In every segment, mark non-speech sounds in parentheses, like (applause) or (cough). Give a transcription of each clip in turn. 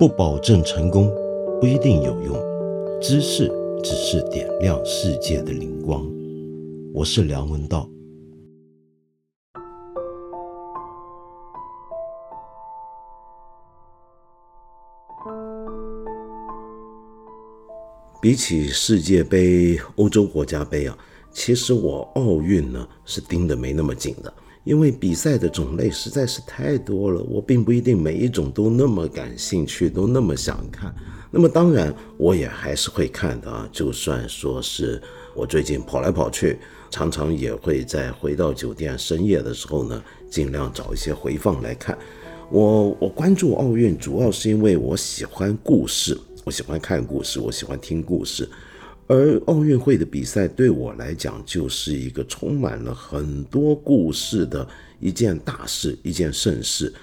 不保证成功，不一定有用。知识只是点亮世界的灵光。我是梁文道。比起世界杯、欧洲国家杯啊，其实我奥运呢是盯得没那么紧的，因为比赛的种类实在是太多了，我并不一定每一种都那么感兴趣，都那么想看。那么当然，我也还是会看的啊，就算说是我最近跑来跑去，常常也会在回到酒店深夜的时候呢，尽量找一些回放来看。我我关注奥运，主要是因为我喜欢故事。我喜欢看故事，我喜欢听故事，而奥运会的比赛对我来讲就是一个充满了很多故事的一件大事，一件盛事。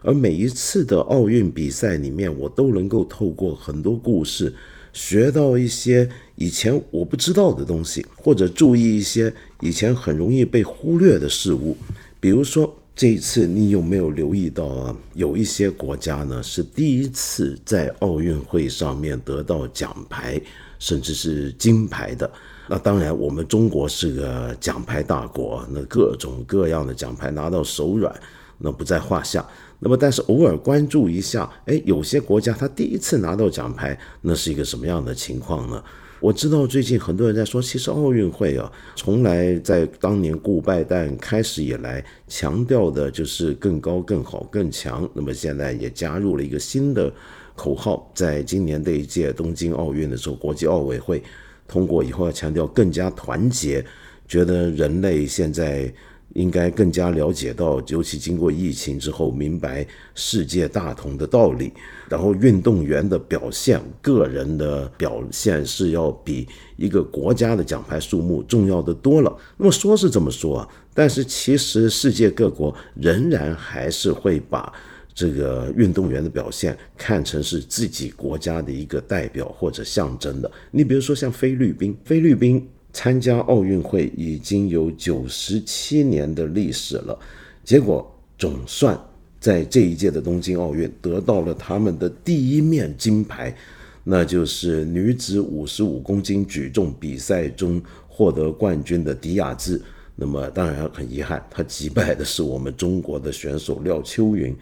而每一次的奥运比赛里面，我都能够透过很多故事学到一些以前我不知道的东西，或者注意一些以前很容易被忽略的事物，比如说。这一次，你有没有留意到啊？有一些国家呢是第一次在奥运会上面得到奖牌，甚至是金牌的。那当然，我们中国是个奖牌大国，那各种各样的奖牌拿到手软，那不在话下。那么，但是偶尔关注一下，哎，有些国家他第一次拿到奖牌，那是一个什么样的情况呢？我知道最近很多人在说，其实奥运会啊，从来在当年顾拜旦开始以来，强调的就是更高、更好、更强。那么现在也加入了一个新的口号，在今年这一届东京奥运的时候，国际奥委会通过以后要强调更加团结，觉得人类现在。应该更加了解到，尤其经过疫情之后，明白世界大同的道理。然后，运动员的表现，个人的表现是要比一个国家的奖牌数目重要的多了。那么说是这么说啊，但是其实世界各国仍然还是会把这个运动员的表现看成是自己国家的一个代表或者象征的。你比如说像菲律宾，菲律宾。参加奥运会已经有九十七年的历史了，结果总算在这一届的东京奥运得到了他们的第一面金牌，那就是女子五十五公斤举重比赛中获得冠军的迪亚兹。那么当然很遗憾，她击败的是我们中国的选手廖秋云。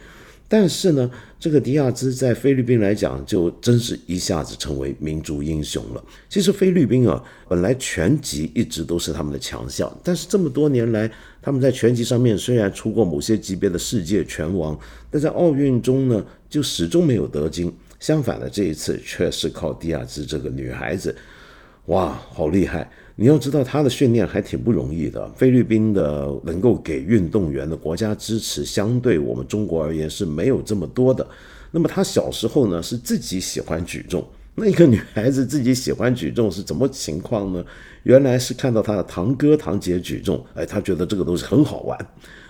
但是呢，这个迪亚兹在菲律宾来讲，就真是一下子成为民族英雄了。其实菲律宾啊，本来拳击一直都是他们的强项，但是这么多年来，他们在拳击上面虽然出过某些级别的世界拳王，但在奥运中呢，就始终没有得金。相反的，这一次却是靠迪亚兹这个女孩子，哇，好厉害！你要知道，他的训练还挺不容易的。菲律宾的能够给运动员的国家支持，相对我们中国而言是没有这么多的。那么他小时候呢，是自己喜欢举重。那一个女孩子自己喜欢举重是怎么情况呢？原来是看到她的堂哥堂姐举重，哎，她觉得这个东西很好玩。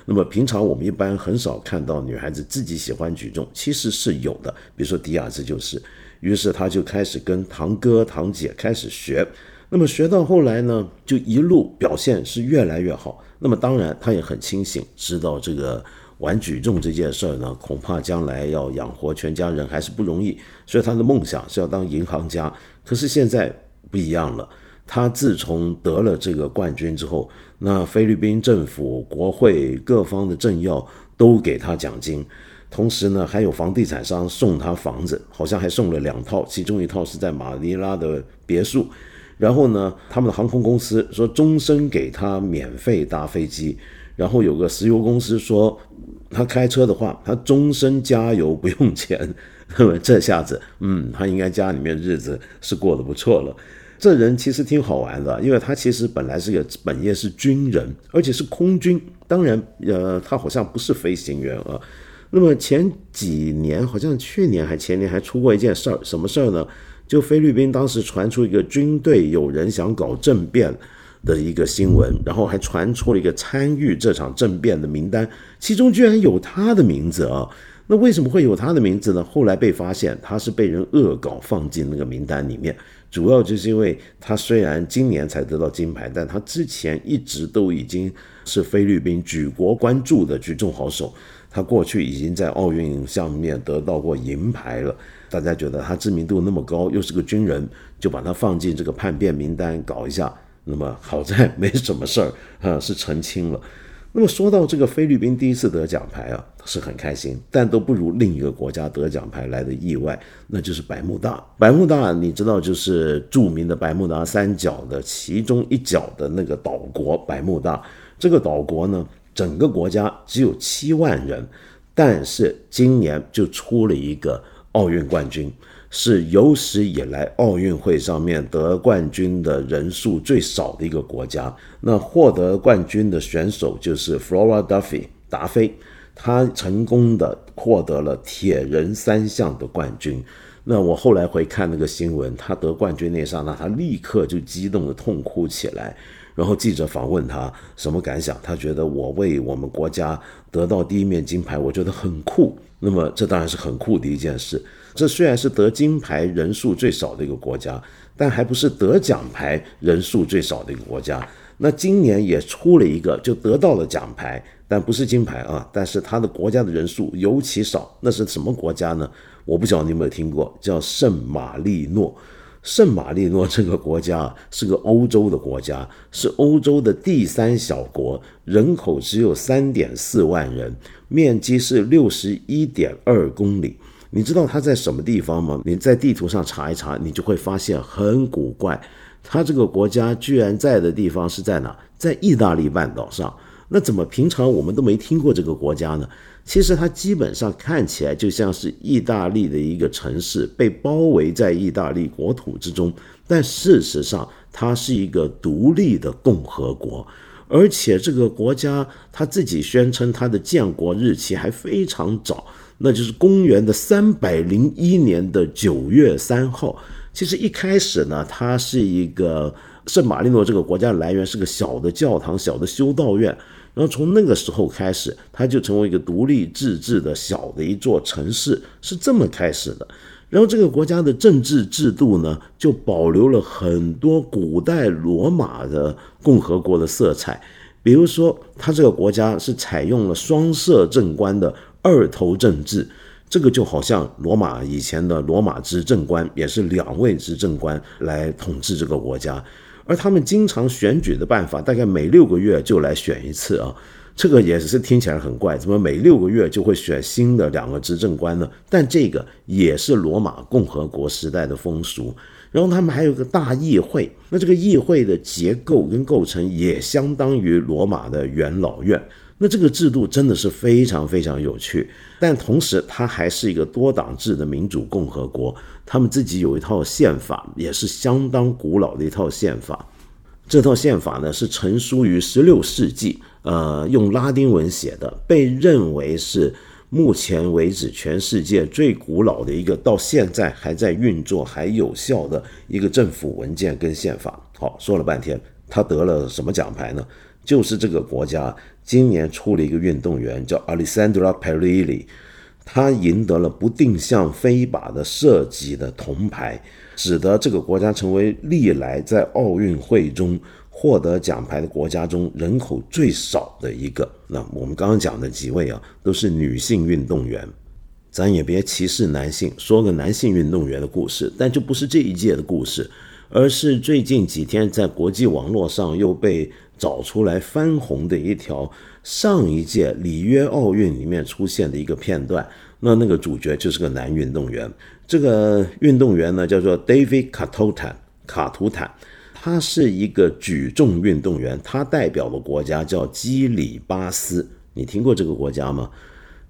那么平常我们一般很少看到女孩子自己喜欢举重，其实是有的。比如说迪亚兹就是，于是他就开始跟堂哥堂姐开始学。那么学到后来呢，就一路表现是越来越好。那么当然他也很清醒，知道这个玩举重这件事儿呢，恐怕将来要养活全家人还是不容易。所以他的梦想是要当银行家。可是现在不一样了，他自从得了这个冠军之后，那菲律宾政府、国会各方的政要都给他奖金，同时呢，还有房地产商送他房子，好像还送了两套，其中一套是在马尼拉的别墅。然后呢，他们的航空公司说终身给他免费搭飞机，然后有个石油公司说他开车的话，他终身加油不用钱。那 (laughs) 么这下子，嗯，他应该家里面日子是过得不错了。这人其实挺好玩的，因为他其实本来是个本业是军人，而且是空军。当然，呃，他好像不是飞行员啊。那么前几年，好像去年还前年还出过一件事儿，什么事儿呢？就菲律宾当时传出一个军队有人想搞政变的一个新闻，然后还传出了一个参与这场政变的名单，其中居然有他的名字啊！那为什么会有他的名字呢？后来被发现他是被人恶搞放进那个名单里面，主要就是因为他虽然今年才得到金牌，但他之前一直都已经是菲律宾举国关注的举重好手。他过去已经在奥运项目面得到过银牌了，大家觉得他知名度那么高，又是个军人，就把他放进这个叛变名单搞一下。那么好在没什么事儿啊，是澄清了。那么说到这个菲律宾第一次得奖牌啊，是很开心，但都不如另一个国家得奖牌来的意外，那就是百慕大。百慕大你知道，就是著名的百慕达三角的其中一角的那个岛国百慕大。这个岛国呢，整个国家只有七万人，但是今年就出了一个奥运冠军。是有史以来奥运会上面得冠军的人数最少的一个国家。那获得冠军的选手就是 Flora Duffy 达菲，他成功的获得了铁人三项的冠军。那我后来回看那个新闻，他得冠军那刹那，他立刻就激动的痛哭起来。然后记者访问他什么感想，他觉得我为我们国家得到第一面金牌，我觉得很酷。那么这当然是很酷的一件事。这虽然是得金牌人数最少的一个国家，但还不是得奖牌人数最少的一个国家。那今年也出了一个，就得到了奖牌，但不是金牌啊。但是他的国家的人数尤其少，那是什么国家呢？我不晓得你有没有听过，叫圣马力诺。圣马力诺这个国家是个欧洲的国家，是欧洲的第三小国，人口只有三点四万人，面积是六十一点二公里。你知道它在什么地方吗？你在地图上查一查，你就会发现很古怪。它这个国家居然在的地方是在哪？在意大利半岛上。那怎么平常我们都没听过这个国家呢？其实它基本上看起来就像是意大利的一个城市，被包围在意大利国土之中。但事实上，它是一个独立的共和国，而且这个国家它自己宣称它的建国日期还非常早。那就是公元的三百零一年的九月三号。其实一开始呢，它是一个圣马力诺这个国家来源是个小的教堂、小的修道院。然后从那个时候开始，它就成为一个独立自治的小的一座城市，是这么开始的。然后这个国家的政治制度呢，就保留了很多古代罗马的共和国的色彩。比如说，它这个国家是采用了双摄政官的。二头政治，这个就好像罗马以前的罗马执政官也是两位执政官来统治这个国家，而他们经常选举的办法，大概每六个月就来选一次啊，这个也是听起来很怪，怎么每六个月就会选新的两个执政官呢？但这个也是罗马共和国时代的风俗。然后他们还有个大议会，那这个议会的结构跟构成也相当于罗马的元老院。那这个制度真的是非常非常有趣，但同时它还是一个多党制的民主共和国，他们自己有一套宪法，也是相当古老的一套宪法。这套宪法呢是成书于十六世纪，呃，用拉丁文写的，被认为是目前为止全世界最古老的一个，到现在还在运作、还有效的一个政府文件跟宪法。好，说了半天，他得了什么奖牌呢？就是这个国家。今年出了一个运动员叫 Alessandra Perilli，他赢得了不定向飞靶的射击的铜牌，使得这个国家成为历来在奥运会中获得奖牌的国家中人口最少的一个。那我们刚刚讲的几位啊，都是女性运动员，咱也别歧视男性，说个男性运动员的故事，但就不是这一届的故事，而是最近几天在国际网络上又被。找出来翻红的一条上一届里约奥运里面出现的一个片段，那那个主角就是个男运动员。这个运动员呢叫做 David c a t o t a n 卡图坦，他是一个举重运动员，他代表的国家叫基里巴斯。你听过这个国家吗？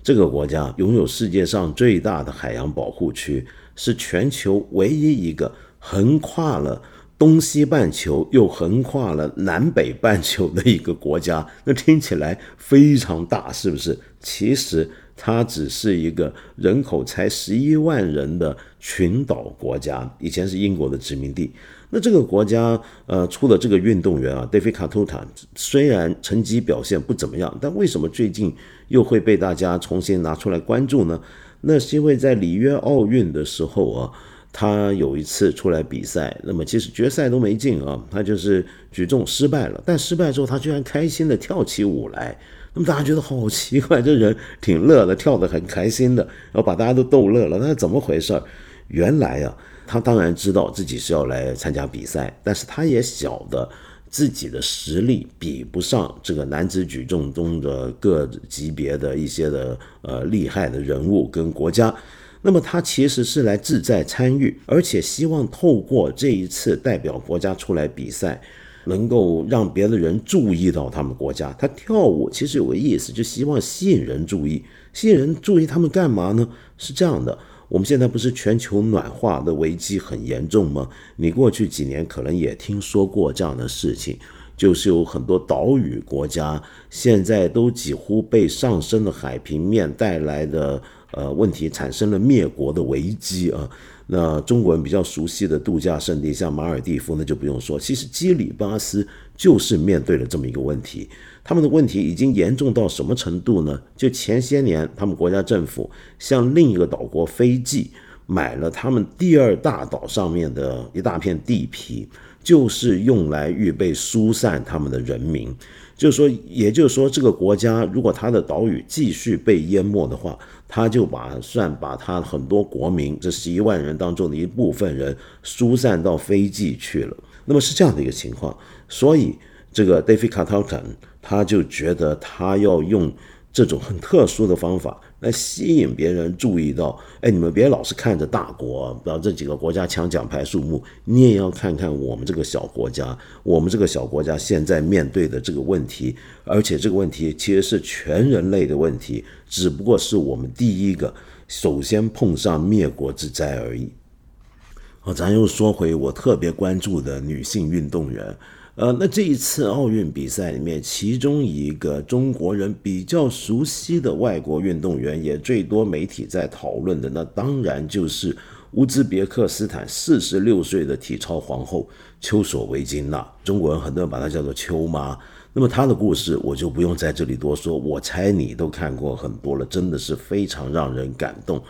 这个国家拥有世界上最大的海洋保护区，是全球唯一一个横跨了。东西半球又横跨了南北半球的一个国家，那听起来非常大，是不是？其实它只是一个人口才十一万人的群岛国家，以前是英国的殖民地。那这个国家，呃，出了这个运动员啊，David c a t o t a 虽然成绩表现不怎么样，但为什么最近又会被大家重新拿出来关注呢？那是因为在里约奥运的时候啊。他有一次出来比赛，那么其实决赛都没进啊，他就是举重失败了。但失败之后，他居然开心的跳起舞来。那么大家觉得好奇怪，这人挺乐的，跳得很开心的，然后把大家都逗乐了。那是怎么回事？原来啊，他当然知道自己是要来参加比赛，但是他也晓得自己的实力比不上这个男子举重中的各级别的一些的呃厉害的人物跟国家。那么他其实是来志在参与，而且希望透过这一次代表国家出来比赛，能够让别的人注意到他们国家。他跳舞其实有个意思，就希望吸引人注意，吸引人注意他们干嘛呢？是这样的，我们现在不是全球暖化的危机很严重吗？你过去几年可能也听说过这样的事情，就是有很多岛屿国家现在都几乎被上升的海平面带来的。呃，问题产生了灭国的危机啊！那中国人比较熟悉的度假胜地，像马尔蒂夫，那就不用说。其实基里巴斯就是面对了这么一个问题，他们的问题已经严重到什么程度呢？就前些年，他们国家政府向另一个岛国飞寄买了他们第二大岛上面的一大片地皮，就是用来预备疏散他们的人民。就是说，也就是说，这个国家如果它的岛屿继续被淹没的话，他就把算把他很多国民这十一万人当中的一部分人疏散到飞机去了。那么是这样的一个情况，所以这个 David c a t a l t o n 他就觉得他要用这种很特殊的方法。来吸引别人注意到，哎，你们别老是看着大国，然后这几个国家抢奖牌数目，你也要看看我们这个小国家，我们这个小国家现在面对的这个问题，而且这个问题其实是全人类的问题，只不过是我们第一个首先碰上灭国之灾而已。好，咱又说回我特别关注的女性运动员。呃，那这一次奥运比赛里面，其中一个中国人比较熟悉的外国运动员，也最多媒体在讨论的，那当然就是乌兹别克斯坦四十六岁的体操皇后丘索维金娜。中国人很多人把她叫做丘妈。那么她的故事我就不用在这里多说，我猜你都看过很多了，真的是非常让人感动。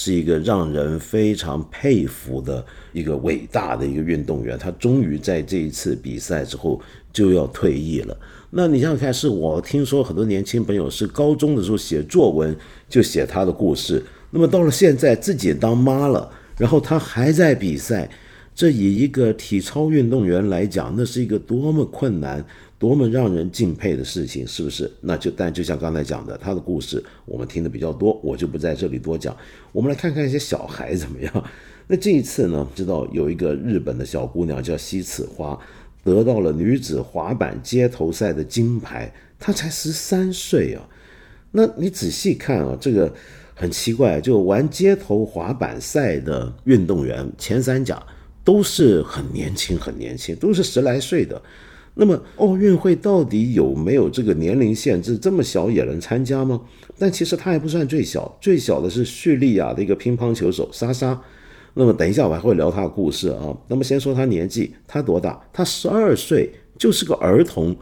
是一个让人非常佩服的一个伟大的一个运动员，他终于在这一次比赛之后就要退役了。那你想想看，是我听说很多年轻朋友是高中的时候写作文就写他的故事，那么到了现在自己当妈了，然后他还在比赛，这以一个体操运动员来讲，那是一个多么困难。多么让人敬佩的事情，是不是？那就但就像刚才讲的，他的故事我们听的比较多，我就不在这里多讲。我们来看看一些小孩怎么样。那这一次呢，知道有一个日本的小姑娘叫西此花，得到了女子滑板街头赛的金牌，她才十三岁啊。那你仔细看啊，这个很奇怪，就玩街头滑板赛的运动员前三甲都是很年轻，很年轻，都是十来岁的。那么奥运会到底有没有这个年龄限制？这么小也能参加吗？但其实他还不算最小，最小的是叙利亚的一个乒乓球手莎莎。那么等一下我还会聊他的故事啊。那么先说他年纪，他多大？他十二岁，就是个儿童，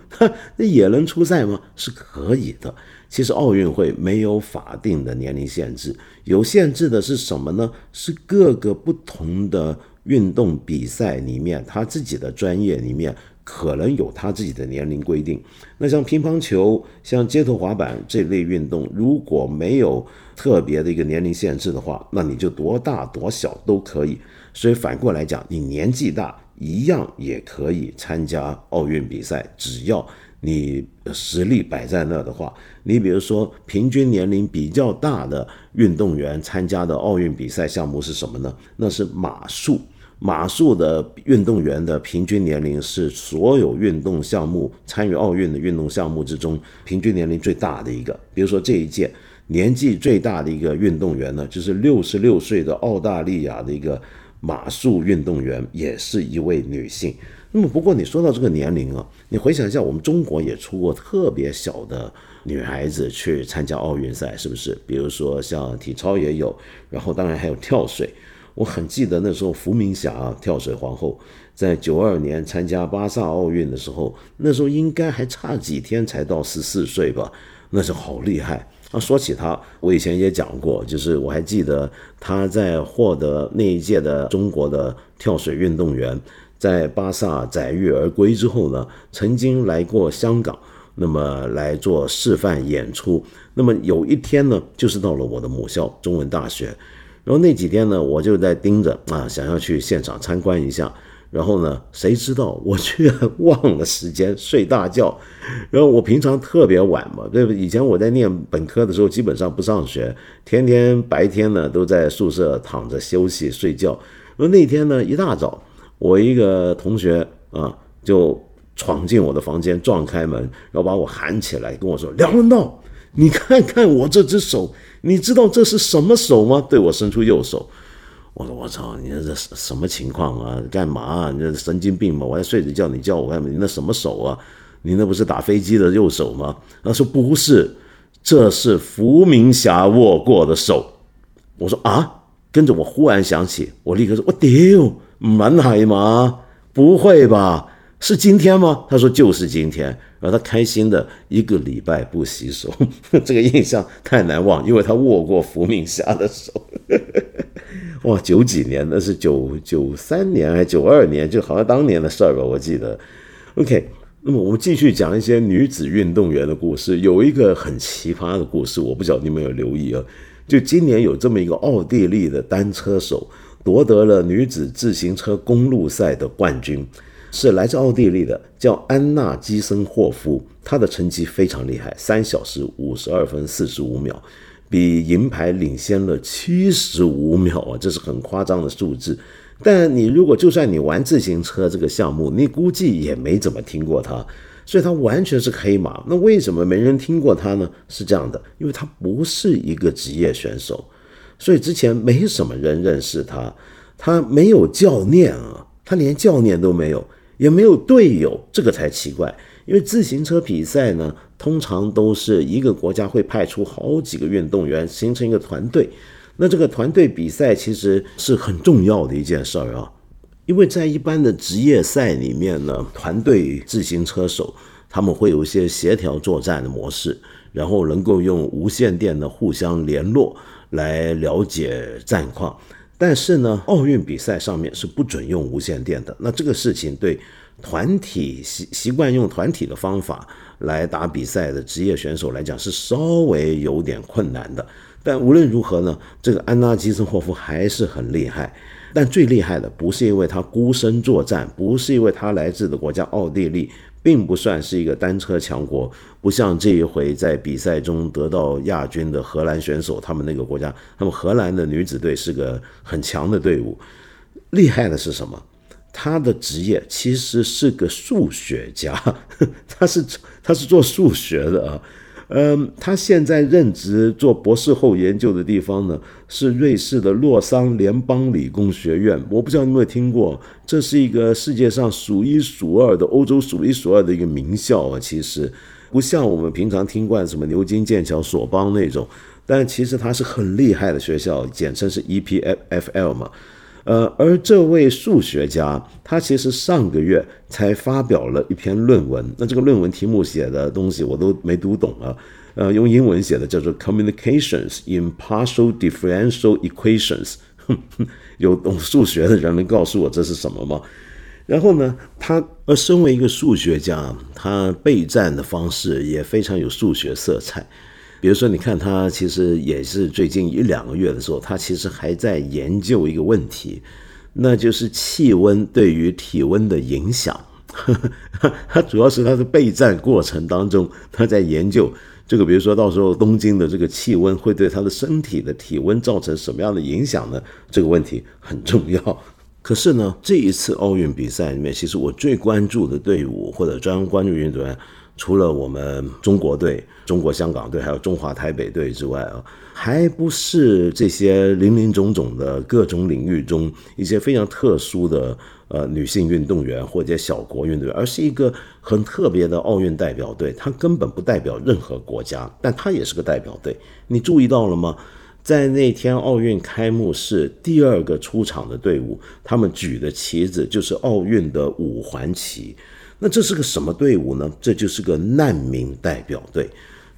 那也能出赛吗？是可以的。其实奥运会没有法定的年龄限制，有限制的是什么呢？是各个不同的运动比赛里面，他自己的专业里面。可能有他自己的年龄规定，那像乒乓球、像街头滑板这类运动，如果没有特别的一个年龄限制的话，那你就多大多小都可以。所以反过来讲，你年纪大一样也可以参加奥运比赛，只要你实力摆在那的话。你比如说，平均年龄比较大的运动员参加的奥运比赛项目是什么呢？那是马术。马术的运动员的平均年龄是所有运动项目参与奥运的运动项目之中平均年龄最大的一个。比如说这一届年纪最大的一个运动员呢，就是六十六岁的澳大利亚的一个马术运动员，也是一位女性。那么不过你说到这个年龄啊，你回想一下，我们中国也出过特别小的女孩子去参加奥运赛，是不是？比如说像体操也有，然后当然还有跳水。我很记得那时候，伏明霞跳水皇后在九二年参加巴萨奥运的时候，那时候应该还差几天才到十四岁吧，那是好厉害啊！说起她，我以前也讲过，就是我还记得她在获得那一届的中国的跳水运动员在巴萨载誉而归之后呢，曾经来过香港。那么来做示范演出。那么有一天呢，就是到了我的母校中文大学，然后那几天呢，我就在盯着啊，想要去现场参观一下。然后呢，谁知道我居然忘了时间睡大觉。然后我平常特别晚嘛，对不？以前我在念本科的时候，基本上不上学，天天白天呢都在宿舍躺着休息睡觉。然后那天呢，一大早，我一个同学啊就闯进我的房间，撞开门，然后把我喊起来，跟我说：“梁文道，你看看我这只手，你知道这是什么手吗？”对我伸出右手。我说我操，你这什么情况啊？干嘛？你这神经病吗？我还睡着觉，你叫我干嘛？你那什么手啊？你那不是打飞机的右手吗？他说不是，这是伏明霞握过的手。我说啊，跟着我忽然想起，我立刻说，我丢，蛮海吗？不会吧？是今天吗？他说就是今天。然后他开心的一个礼拜不洗手，(laughs) 这个印象太难忘，因为他握过伏明霞的手。(laughs) 哇，九几年那是九九三年还是九二年？就好像当年的事儿吧，我记得。OK，那么我们继续讲一些女子运动员的故事。有一个很奇葩的故事，我不晓得你们有留意啊？就今年有这么一个奥地利的单车手夺得了女子自行车公路赛的冠军，是来自奥地利的，叫安娜基森霍夫。她的成绩非常厉害，三小时五十二分四十五秒。比银牌领先了七十五秒啊，这是很夸张的数字。但你如果就算你玩自行车这个项目，你估计也没怎么听过他，所以他完全是黑马。那为什么没人听过他呢？是这样的，因为他不是一个职业选手，所以之前没什么人认识他，他没有教练啊，他连教练都没有，也没有队友，这个才奇怪。因为自行车比赛呢。通常都是一个国家会派出好几个运动员形成一个团队，那这个团队比赛其实是很重要的一件事儿啊，因为在一般的职业赛里面呢，团队自行车手他们会有一些协调作战的模式，然后能够用无线电的互相联络来了解战况，但是呢，奥运比赛上面是不准用无线电的，那这个事情对团体习习惯用团体的方法。来打比赛的职业选手来讲是稍微有点困难的，但无论如何呢，这个安娜基森霍夫还是很厉害。但最厉害的不是因为他孤身作战，不是因为他来自的国家奥地利并不算是一个单车强国，不像这一回在比赛中得到亚军的荷兰选手，他们那个国家，那么荷兰的女子队是个很强的队伍。厉害的是什么？她的职业其实是个数学家，(laughs) 她是她是做数学的啊，嗯，他现在任职做博士后研究的地方呢是瑞士的洛桑联邦理工学院，我不知道你有没有听过，这是一个世界上数一数二的欧洲数一数二的一个名校啊，其实不像我们平常听惯什么牛津、剑桥、索邦那种，但其实它是很厉害的学校，简称是 EPFL 嘛。呃，而这位数学家，他其实上个月才发表了一篇论文。那这个论文题目写的东西我都没读懂啊。呃，用英文写的叫做 “Communications in Partial Differential Equations”。有懂数学的人能告诉我这是什么吗？然后呢，他呃身为一个数学家，他备战的方式也非常有数学色彩。比如说，你看他其实也是最近一两个月的时候，他其实还在研究一个问题，那就是气温对于体温的影响。(laughs) 他主要是他的备战过程当中，他在研究这个，比如说到时候东京的这个气温会对他的身体的体温造成什么样的影响呢？这个问题很重要。可是呢，这一次奥运比赛里面，其实我最关注的队伍或者专门关注运动员。除了我们中国队、中国香港队，还有中华台北队之外啊，还不是这些林林总总的各种领域中一些非常特殊的呃女性运动员或者小国运动员，而是一个很特别的奥运代表队。它根本不代表任何国家，但它也是个代表队。你注意到了吗？在那天奥运开幕式第二个出场的队伍，他们举的旗子就是奥运的五环旗。那这是个什么队伍呢？这就是个难民代表队，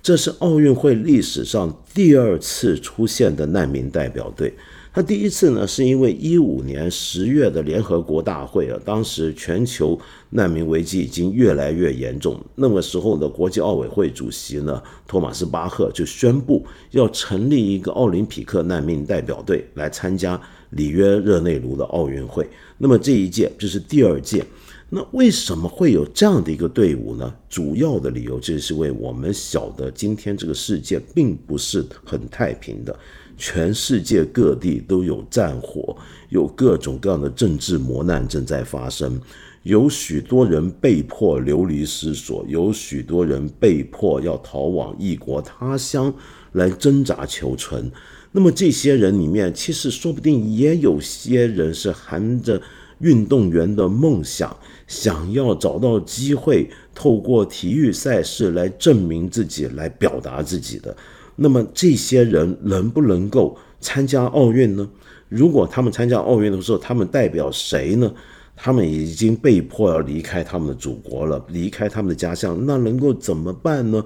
这是奥运会历史上第二次出现的难民代表队。他第一次呢，是因为一五年十月的联合国大会啊，当时全球难民危机已经越来越严重。那个时候的国际奥委会主席呢，托马斯巴赫就宣布要成立一个奥林匹克难民代表队来参加里约热内卢的奥运会。那么这一届就是第二届。那为什么会有这样的一个队伍呢？主要的理由就是为我们晓得，今天这个世界并不是很太平的。全世界各地都有战火，有各种各样的政治磨难正在发生，有许多人被迫流离失所，有许多人被迫要逃往异国他乡来挣扎求存。那么这些人里面，其实说不定也有些人是含着运动员的梦想，想要找到机会，透过体育赛事来证明自己，来表达自己的。那么这些人能不能够参加奥运呢？如果他们参加奥运的时候，他们代表谁呢？他们已经被迫要离开他们的祖国了，离开他们的家乡，那能够怎么办呢？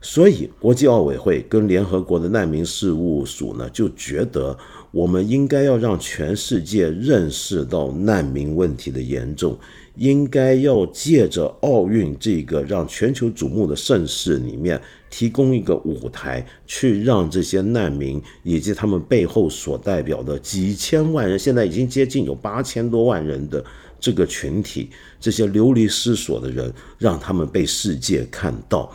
所以，国际奥委会跟联合国的难民事务署呢，就觉得我们应该要让全世界认识到难民问题的严重。应该要借着奥运这个让全球瞩目的盛事里面，提供一个舞台，去让这些难民以及他们背后所代表的几千万人，现在已经接近有八千多万人的这个群体，这些流离失所的人，让他们被世界看到，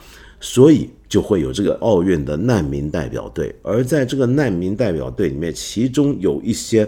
所以就会有这个奥运的难民代表队。而在这个难民代表队里面，其中有一些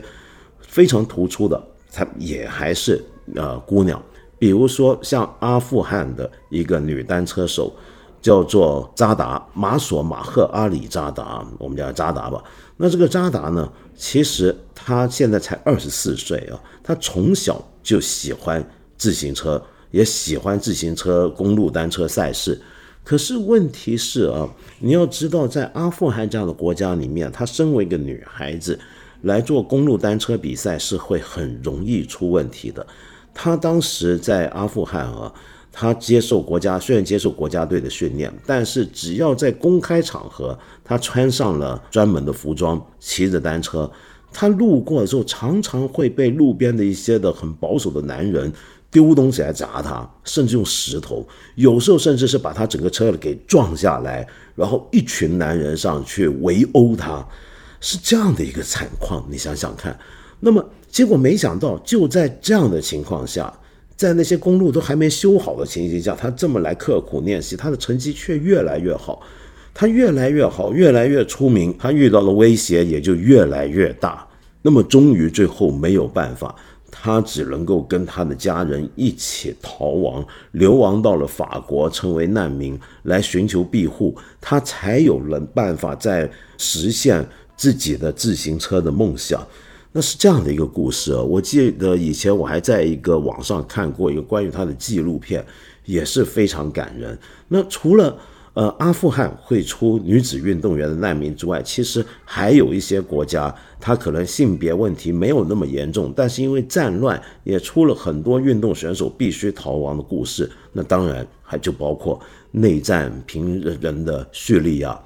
非常突出的，他也还是。呃，姑娘，比如说像阿富汗的一个女单车手，叫做扎达马索马赫阿里扎达，我们叫扎达吧。那这个扎达呢，其实她现在才二十四岁啊，她从小就喜欢自行车，也喜欢自行车、公路单车赛事。可是问题是啊，你要知道，在阿富汗这样的国家里面，她身为一个女孩子来做公路单车比赛是会很容易出问题的。他当时在阿富汗啊，他接受国家虽然接受国家队的训练，但是只要在公开场合，他穿上了专门的服装，骑着单车，他路过的时候，常常会被路边的一些的很保守的男人丢东西来砸他，甚至用石头，有时候甚至是把他整个车给撞下来，然后一群男人上去围殴他，是这样的一个惨况，你想想看，那么。结果没想到，就在这样的情况下，在那些公路都还没修好的情形下，他这么来刻苦练习，他的成绩却越来越好，他越来越好，越来越出名，他遇到的威胁也就越来越大。那么，终于最后没有办法，他只能够跟他的家人一起逃亡，流亡到了法国，成为难民，来寻求庇护。他才有了办法在实现自己的自行车的梦想。那是这样的一个故事！我记得以前我还在一个网上看过一个关于他的纪录片，也是非常感人。那除了呃阿富汗会出女子运动员的难民之外，其实还有一些国家，它可能性别问题没有那么严重，但是因为战乱也出了很多运动选手必须逃亡的故事。那当然还就包括内战平人的叙利亚，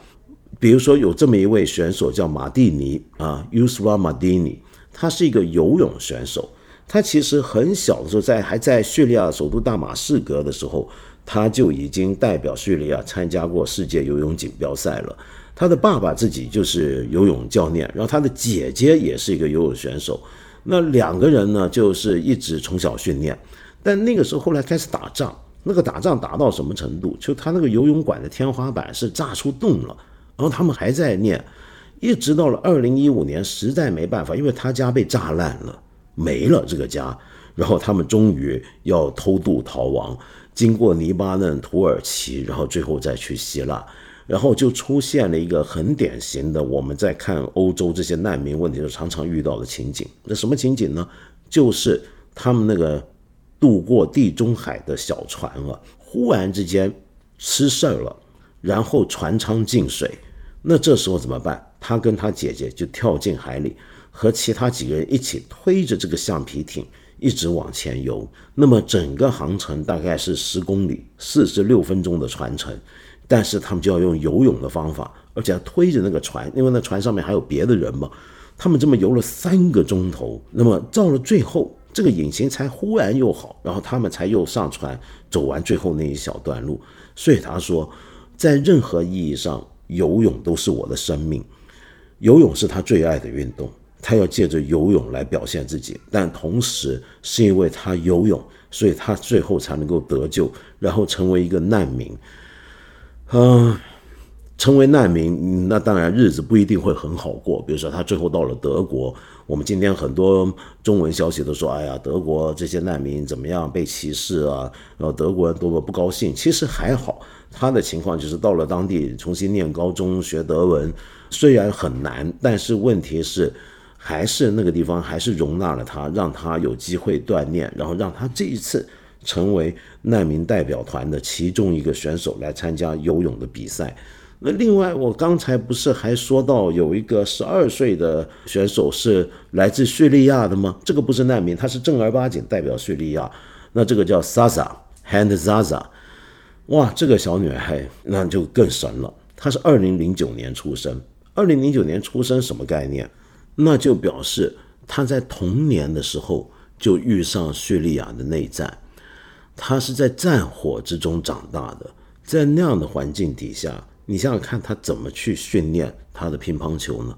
比如说有这么一位选手叫马蒂尼啊，Yusra Madini。他是一个游泳选手，他其实很小的时候，在还在叙利亚首都大马士革的时候，他就已经代表叙利亚参加过世界游泳锦标赛了。他的爸爸自己就是游泳教练，然后他的姐姐也是一个游泳选手。那两个人呢，就是一直从小训练。但那个时候后来开始打仗，那个打仗打到什么程度？就他那个游泳馆的天花板是炸出洞了，然后他们还在练。一直到了二零一五年，实在没办法，因为他家被炸烂了，没了这个家，然后他们终于要偷渡逃亡，经过黎巴嫩、土耳其，然后最后再去希腊，然后就出现了一个很典型的我们在看欧洲这些难民问题时常常遇到的情景。那什么情景呢？就是他们那个渡过地中海的小船啊，忽然之间失事了，然后船舱进水，那这时候怎么办？他跟他姐姐就跳进海里，和其他几个人一起推着这个橡皮艇一直往前游。那么整个航程大概是十公里，四十六分钟的船程。但是他们就要用游泳的方法，而且要推着那个船，因为那船上面还有别的人嘛。他们这么游了三个钟头，那么到了最后，这个引擎才忽然又好，然后他们才又上船走完最后那一小段路。所以他说，在任何意义上，游泳都是我的生命，游泳是他最爱的运动。他要借着游泳来表现自己，但同时是因为他游泳，所以他最后才能够得救，然后成为一个难民。嗯，成为难民，那当然日子不一定会很好过。比如说，他最后到了德国，我们今天很多中文消息都说：“哎呀，德国这些难民怎么样被歧视啊？”然后德国人多么不高兴。其实还好，他的情况就是到了当地重新念高中学德文，虽然很难，但是问题是。还是那个地方，还是容纳了他，让他有机会锻炼，然后让他这一次成为难民代表团的其中一个选手来参加游泳的比赛。那另外，我刚才不是还说到有一个十二岁的选手是来自叙利亚的吗？这个不是难民，他是正儿八经代表叙利亚。那这个叫 Saza Hand Zaza，哇，这个小女孩那就更神了。她是二零零九年出生，二零零九年出生什么概念？那就表示他在童年的时候就遇上叙利亚的内战，他是在战火之中长大的，在那样的环境底下，你想想看他怎么去训练他的乒乓球呢？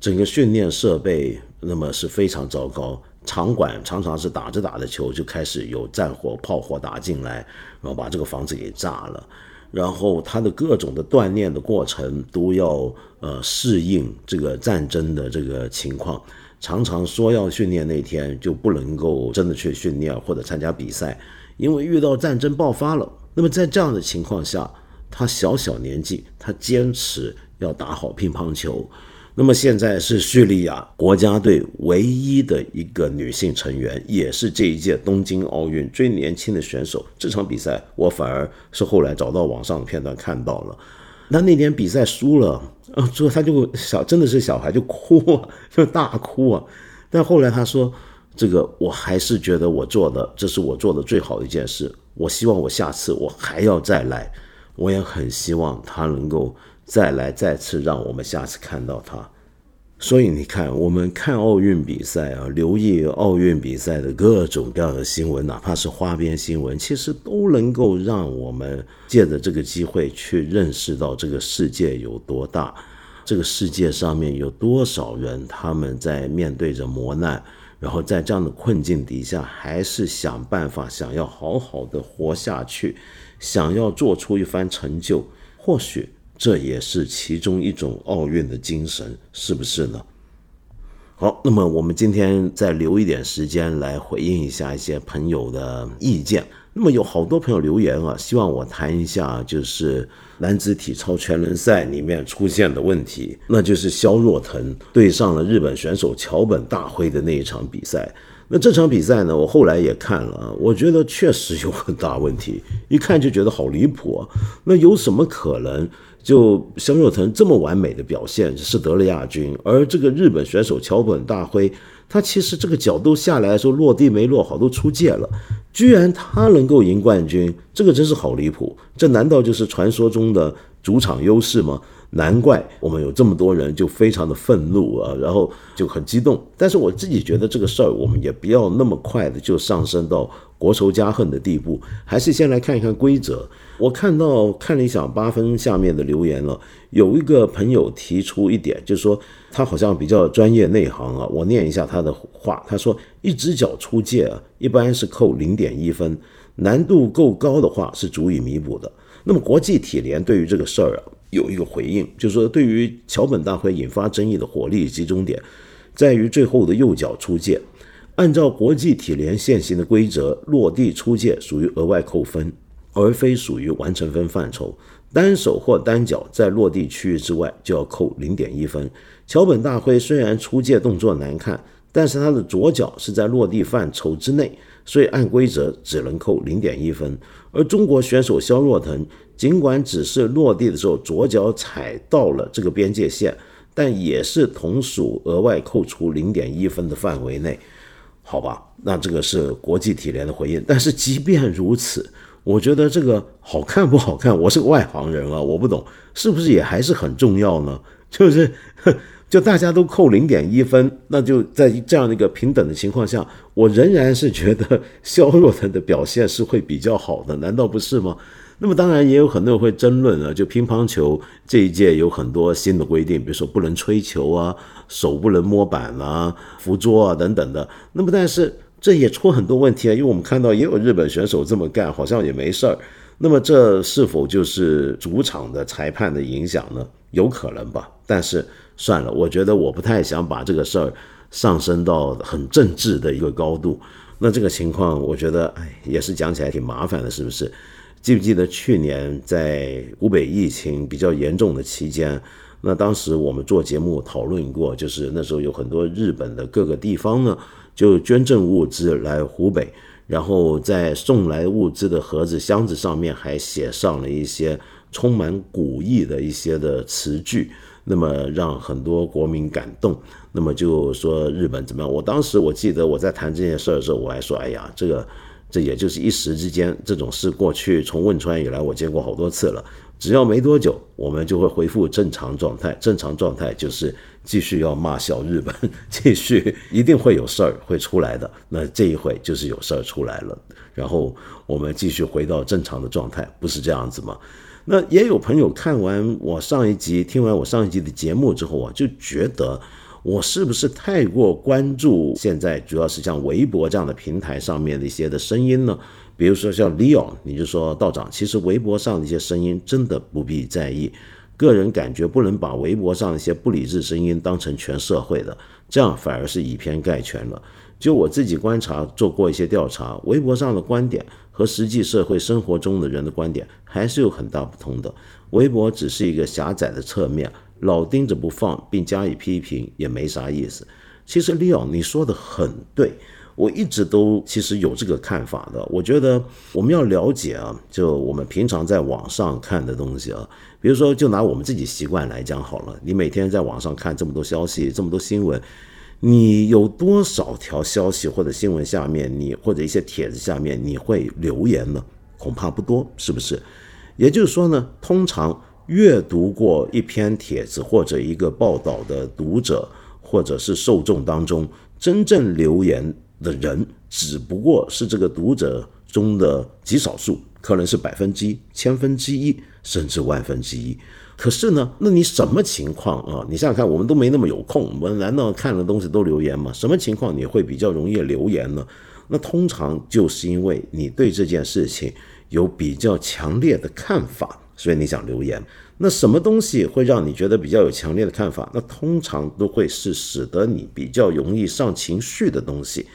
整个训练设备那么是非常糟糕，场馆常常是打着打着球就开始有战火、炮火打进来，然后把这个房子给炸了。然后他的各种的锻炼的过程都要呃适应这个战争的这个情况，常常说要训练那天就不能够真的去训练或者参加比赛，因为遇到战争爆发了。那么在这样的情况下，他小小年纪，他坚持要打好乒乓球。那么现在是叙利亚国家队唯一的一个女性成员，也是这一届东京奥运最年轻的选手。这场比赛我反而是后来找到网上的片段看到了。那那天比赛输了啊，之后他就小真的是小孩就哭，啊就大哭啊。但后来他说：“这个我还是觉得我做的这是我做的最好的一件事。我希望我下次我还要再来，我也很希望他能够。”再来，再次让我们下次看到他。所以你看，我们看奥运比赛啊，留意奥运比赛的各种各样的新闻，哪怕是花边新闻，其实都能够让我们借着这个机会去认识到这个世界有多大，这个世界上面有多少人他们在面对着磨难，然后在这样的困境底下，还是想办法想要好好的活下去，想要做出一番成就，或许。这也是其中一种奥运的精神，是不是呢？好，那么我们今天再留一点时间来回应一下一些朋友的意见。那么有好多朋友留言啊，希望我谈一下，就是男子体操全能赛里面出现的问题，那就是肖若腾对上了日本选手桥本大辉的那一场比赛。那这场比赛呢，我后来也看了，我觉得确实有很大问题，一看就觉得好离谱啊。那有什么可能？就肖若腾这么完美的表现是得了亚军，而这个日本选手桥本大辉，他其实这个角度下来的时候落地没落好，都出界了，居然他能够赢冠军，这个真是好离谱！这难道就是传说中的主场优势吗？难怪我们有这么多人就非常的愤怒啊，然后就很激动。但是我自己觉得这个事儿，我们也不要那么快的就上升到国仇家恨的地步，还是先来看一看规则。我看到看理想八分下面的留言了，有一个朋友提出一点，就是说他好像比较专业内行啊。我念一下他的话，他说一只脚出界啊，一般是扣零点一分，难度够高的话是足以弥补的。那么国际体联对于这个事儿啊有一个回应，就是说对于桥本大会引发争议的火力集中点，在于最后的右脚出界，按照国际体联现行的规则，落地出界属于额外扣分。而非属于完成分范畴，单手或单脚在落地区域之外就要扣零点一分。桥本大辉虽然出界动作难看，但是他的左脚是在落地范畴之内，所以按规则只能扣零点一分。而中国选手肖若腾尽管只是落地的时候左脚踩到了这个边界线，但也是同属额外扣除零点一分的范围内。好吧，那这个是国际体联的回应。但是即便如此。我觉得这个好看不好看，我是个外行人啊，我不懂，是不是也还是很重要呢？就是 (laughs) 就大家都扣零点一分，那就在这样的一个平等的情况下，我仍然是觉得肖若腾的表现是会比较好的，难道不是吗？那么当然也有很多人会争论啊，就乒乓球这一届有很多新的规定，比如说不能吹球啊，手不能摸板啊，扶桌啊等等的。那么但是这也出很多问题啊，因为我们看到也有日本选手这么干，好像也没事儿。那么这是否就是主场的裁判的影响呢？有可能吧。但是算了，我觉得我不太想把这个事儿上升到很政治的一个高度。那这个情况，我觉得哎，也是讲起来挺麻烦的，是不是？记不记得去年在湖北疫情比较严重的期间，那当时我们做节目讨论过，就是那时候有很多日本的各个地方呢，就捐赠物资来湖北，然后在送来物资的盒子箱子上面还写上了一些充满古意的一些的词句，那么让很多国民感动，那么就说日本怎么样？我当时我记得我在谈这件事的时候，我还说，哎呀，这个。这也就是一时之间，这种事过去从汶川以来，我见过好多次了。只要没多久，我们就会恢复正常状态。正常状态就是继续要骂小日本，(laughs) 继续一定会有事儿会出来的。那这一回就是有事儿出来了，然后我们继续回到正常的状态，不是这样子吗？那也有朋友看完我上一集，听完我上一集的节目之后啊，就觉得。我是不是太过关注现在主要是像微博这样的平台上面的一些的声音呢？比如说像 Leon，你就说道长，其实微博上的一些声音真的不必在意。个人感觉不能把微博上一些不理智声音当成全社会的，这样反而是以偏概全了。就我自己观察做过一些调查，微博上的观点和实际社会生活中的人的观点还是有很大不同的。微博只是一个狭窄的侧面。老盯着不放，并加以批评也没啥意思。其实李奥，你说的很对，我一直都其实有这个看法的。我觉得我们要了解啊，就我们平常在网上看的东西啊，比如说就拿我们自己习惯来讲好了，你每天在网上看这么多消息，这么多新闻，你有多少条消息或者新闻下面，你或者一些帖子下面你会留言呢？恐怕不多，是不是？也就是说呢，通常。阅读过一篇帖子或者一个报道的读者或者是受众当中，真正留言的人只不过是这个读者中的极少数，可能是百分之一、千分之一，甚至万分之一。可是呢，那你什么情况啊？你想想看，我们都没那么有空，我们难道看了东西都留言吗？什么情况你会比较容易留言呢？那通常就是因为你对这件事情有比较强烈的看法。所以你想留言，那什么东西会让你觉得比较有强烈的看法？那通常都会是使得你比较容易上情绪的东西。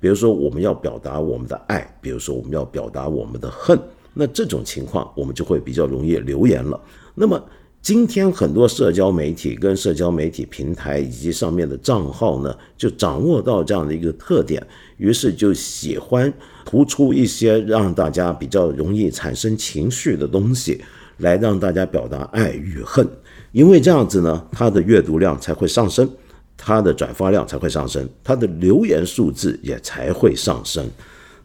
比如说，我们要表达我们的爱，比如说我们要表达我们的恨，那这种情况我们就会比较容易留言了。那么今天很多社交媒体跟社交媒体平台以及上面的账号呢，就掌握到这样的一个特点，于是就喜欢突出一些让大家比较容易产生情绪的东西。来让大家表达爱与恨，因为这样子呢，它的阅读量才会上升，它的转发量才会上升，它的留言数字也才会上升。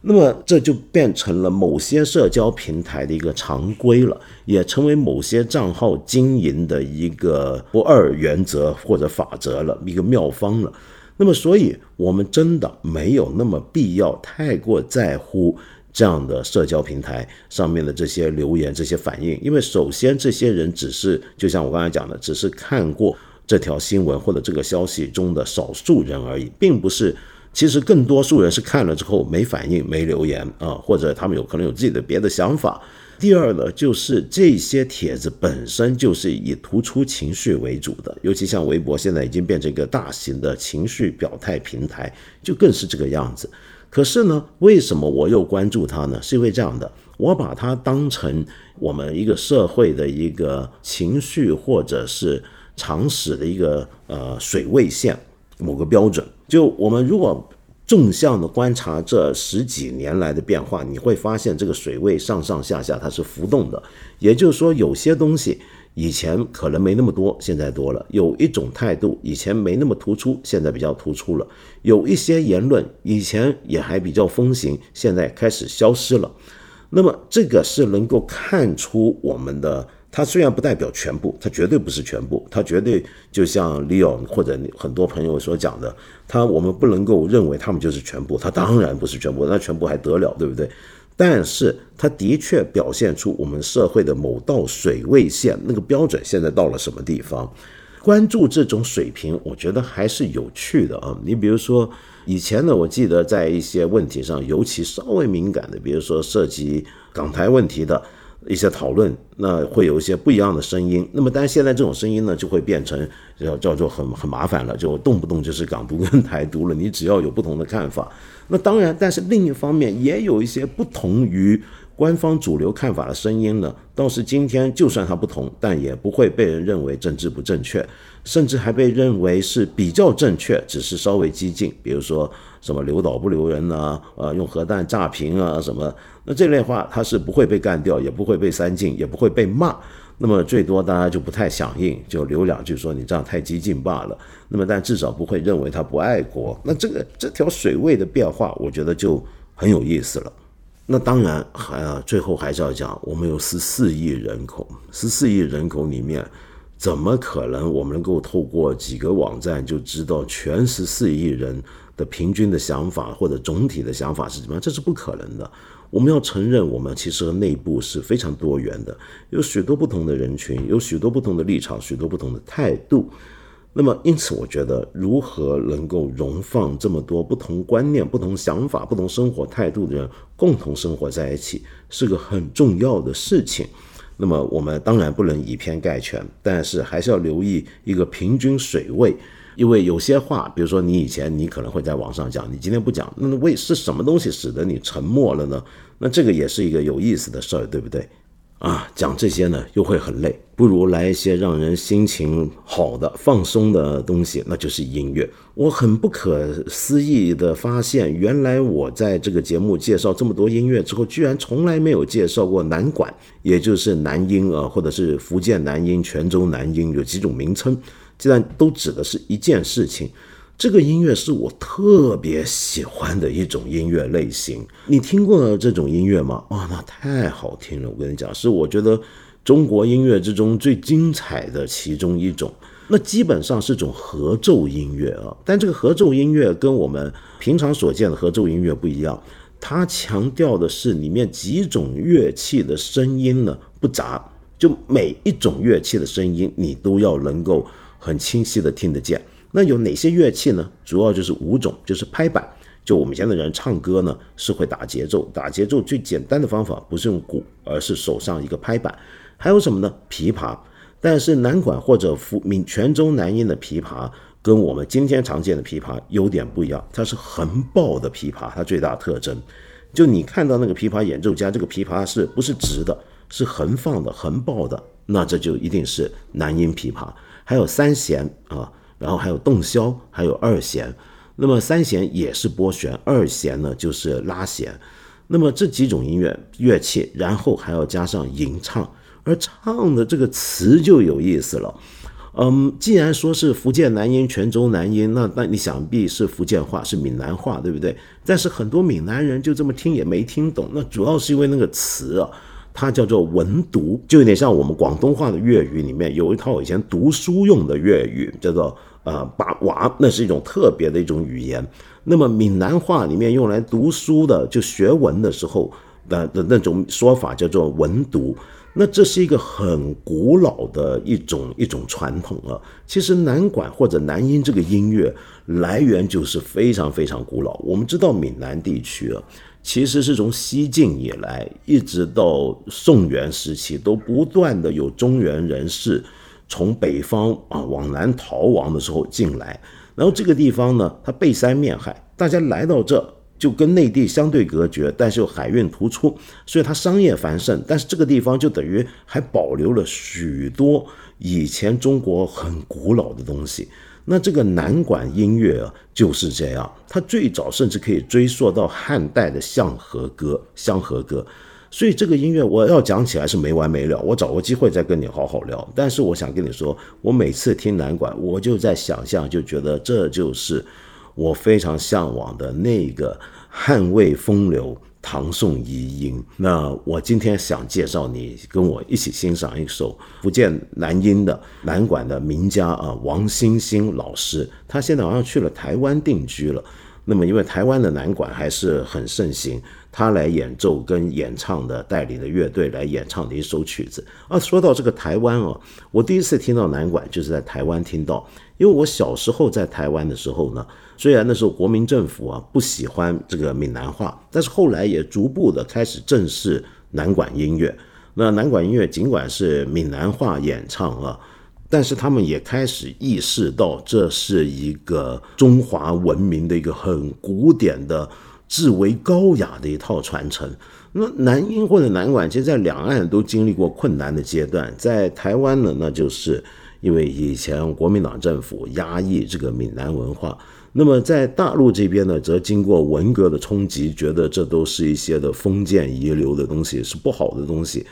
那么这就变成了某些社交平台的一个常规了，也成为某些账号经营的一个不二原则或者法则了，一个妙方了。那么，所以我们真的没有那么必要太过在乎。这样的社交平台上面的这些留言、这些反应，因为首先这些人只是，就像我刚才讲的，只是看过这条新闻或者这个消息中的少数人而已，并不是，其实更多数人是看了之后没反应、没留言啊，或者他们有可能有自己的别的想法。第二呢，就是这些帖子本身就是以突出情绪为主的，尤其像微博现在已经变成一个大型的情绪表态平台，就更是这个样子。可是呢，为什么我又关注它呢？是因为这样的，我把它当成我们一个社会的一个情绪或者是常识的一个呃水位线，某个标准。就我们如果纵向的观察这十几年来的变化，你会发现这个水位上上下下它是浮动的。也就是说，有些东西。以前可能没那么多，现在多了。有一种态度，以前没那么突出，现在比较突出了。有一些言论，以前也还比较风行，现在开始消失了。那么，这个是能够看出我们的它虽然不代表全部，它绝对不是全部，它绝对就像 Leo 或者很多朋友所讲的，他我们不能够认为他们就是全部，他当然不是全部，那全部还得了，对不对？但是它的确表现出我们社会的某道水位线，那个标准现在到了什么地方？关注这种水平，我觉得还是有趣的啊。你比如说以前呢，我记得在一些问题上，尤其稍微敏感的，比如说涉及港台问题的。一些讨论，那会有一些不一样的声音。那么，但是现在这种声音呢，就会变成叫叫做很很麻烦了，就动不动就是港独跟台独了。你只要有不同的看法，那当然，但是另一方面也有一些不同于官方主流看法的声音呢。倒是今天，就算它不同，但也不会被人认为政治不正确，甚至还被认为是比较正确，只是稍微激进。比如说什么留岛不留人啊，呃，用核弹炸平啊什么。那这类话，它是不会被干掉，也不会被删禁，也不会被骂。那么最多大家就不太响应，就留两句说你这样太激进罢了。那么但至少不会认为他不爱国。那这个这条水位的变化，我觉得就很有意思了。那当然还啊最后还是要讲，我们有十四亿人口，十四亿人口里面，怎么可能我们能够透过几个网站就知道全十四亿人的平均的想法或者总体的想法是怎么样？这是不可能的。我们要承认，我们其实内部是非常多元的，有许多不同的人群，有许多不同的立场，许多不同的态度。那么，因此，我觉得如何能够容放这么多不同观念、不同想法、不同生活态度的人共同生活在一起，是个很重要的事情。那么，我们当然不能以偏概全，但是还是要留意一个平均水位。因为有些话，比如说你以前你可能会在网上讲，你今天不讲，那为是什么东西使得你沉默了呢？那这个也是一个有意思的事儿，对不对？啊，讲这些呢又会很累，不如来一些让人心情好的、放松的东西，那就是音乐。我很不可思议的发现，原来我在这个节目介绍这么多音乐之后，居然从来没有介绍过南管，也就是南音啊，或者是福建南音、泉州南音，有几种名称。既然都指的是一件事情，这个音乐是我特别喜欢的一种音乐类型。你听过这种音乐吗？哇，那太好听了！我跟你讲，是我觉得中国音乐之中最精彩的其中一种。那基本上是种合奏音乐啊，但这个合奏音乐跟我们平常所见的合奏音乐不一样，它强调的是里面几种乐器的声音呢不杂，就每一种乐器的声音你都要能够。很清晰的听得见，那有哪些乐器呢？主要就是五种，就是拍板。就我们现在人唱歌呢，是会打节奏，打节奏最简单的方法不是用鼓，而是手上一个拍板。还有什么呢？琵琶。但是南管或者福闽泉州南音的琵琶，跟我们今天常见的琵琶有点不一样，它是横抱的琵琶，它最大特征。就你看到那个琵琶演奏家，这个琵琶是不是直的？是横放的，横抱的，那这就一定是南音琵琶。还有三弦啊，然后还有洞箫，还有二弦。那么三弦也是拨弦，二弦呢就是拉弦。那么这几种音乐乐器，然后还要加上吟唱，而唱的这个词就有意思了。嗯，既然说是福建南音、泉州南音，那那你想必是福建话，是闽南话，对不对？但是很多闽南人就这么听也没听懂，那主要是因为那个词啊。它叫做文读，就有点像我们广东话的粤语里面有一套以前读书用的粤语，叫做呃把娃，那是一种特别的一种语言。那么闽南话里面用来读书的，就学文的时候的的那种说法叫做文读。那这是一个很古老的一种一种传统了。其实南管或者南音这个音乐来源就是非常非常古老。我们知道闽南地区啊。其实是从西晋以来，一直到宋元时期，都不断的有中原人士从北方啊往南逃亡的时候进来，然后这个地方呢，它背山面海，大家来到这就跟内地相对隔绝，但是又海运突出，所以它商业繁盛，但是这个地方就等于还保留了许多以前中国很古老的东西。那这个南管音乐啊就是这样，它最早甚至可以追溯到汉代的相和歌，相和歌。所以这个音乐我要讲起来是没完没了，我找个机会再跟你好好聊。但是我想跟你说，我每次听南管，我就在想象，就觉得这就是我非常向往的那个捍卫风流，唐宋遗音。那我今天想介绍你跟我一起欣赏一首福建南音的南管的名家啊，王星星老师。他现在好像去了台湾定居了。那么因为台湾的南管还是很盛行，他来演奏跟演唱的带领的乐队来演唱的一首曲子啊。说到这个台湾哦，我第一次听到南管就是在台湾听到，因为我小时候在台湾的时候呢。虽然那时候国民政府啊不喜欢这个闽南话，但是后来也逐步的开始正视南管音乐。那南管音乐尽管是闽南话演唱啊，但是他们也开始意识到这是一个中华文明的一个很古典的、至为高雅的一套传承。那南音或者南管，其实在两岸都经历过困难的阶段。在台湾呢，那就是因为以前国民党政府压抑这个闽南文化。那么在大陆这边呢，则经过文革的冲击，觉得这都是一些的封建遗留的东西，是不好的东西。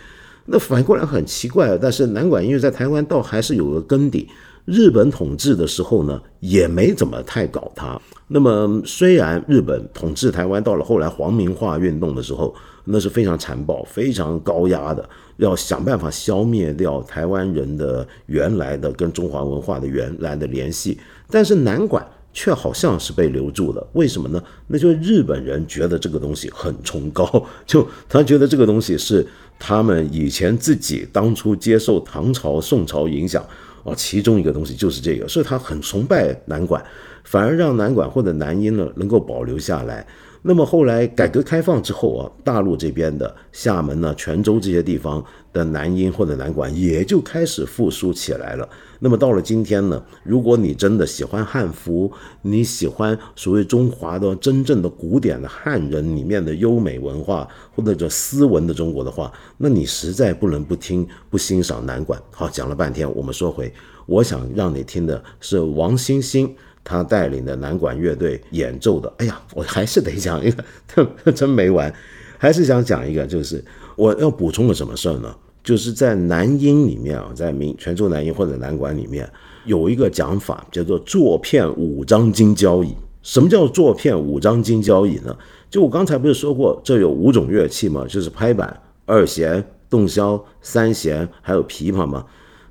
那反过来很奇怪，但是南管音乐在台湾倒还是有个根底。日本统治的时候呢，也没怎么太搞它。那么虽然日本统治台湾，到了后来皇民化运动的时候，那是非常残暴、非常高压的，要想办法消灭掉台湾人的原来的跟中华文化的原来的联系。但是南管。却好像是被留住了，为什么呢？那就是日本人觉得这个东西很崇高，就他觉得这个东西是他们以前自己当初接受唐朝、宋朝影响哦，其中一个东西就是这个，所以他很崇拜男管，反而让男管或者男音呢能够保留下来。那么后来改革开放之后啊，大陆这边的厦门呢、泉州这些地方的南音或者南管也就开始复苏起来了。那么到了今天呢，如果你真的喜欢汉服，你喜欢所谓中华的真正的古典的汉人里面的优美文化或者叫斯文的中国的话，那你实在不能不听不欣赏南管。好，讲了半天，我们说回，我想让你听的是王星星他带领的南管乐队演奏的。哎呀，我还是得讲一个，真没完，还是想讲一个，就是我要补充个什么事儿呢？就是在南音里面啊，在民泉州南音或者南管里面，有一个讲法叫做“坐片五张金交椅”。什么叫“坐片五张金交椅”呢？就我刚才不是说过，这有五种乐器吗？就是拍板、二弦、洞箫、三弦，还有琵琶吗？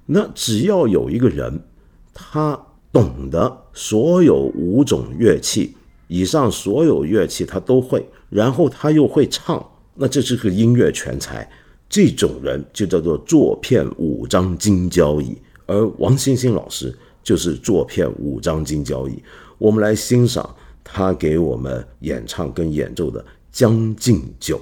那只要有一个人，他懂得所有五种乐器以上所有乐器他都会，然后他又会唱，那这是个音乐全才。这种人就叫做坐片五张金交椅，而王星星老师就是坐片五张金交椅。我们来欣赏他给我们演唱跟演奏的《将进酒》。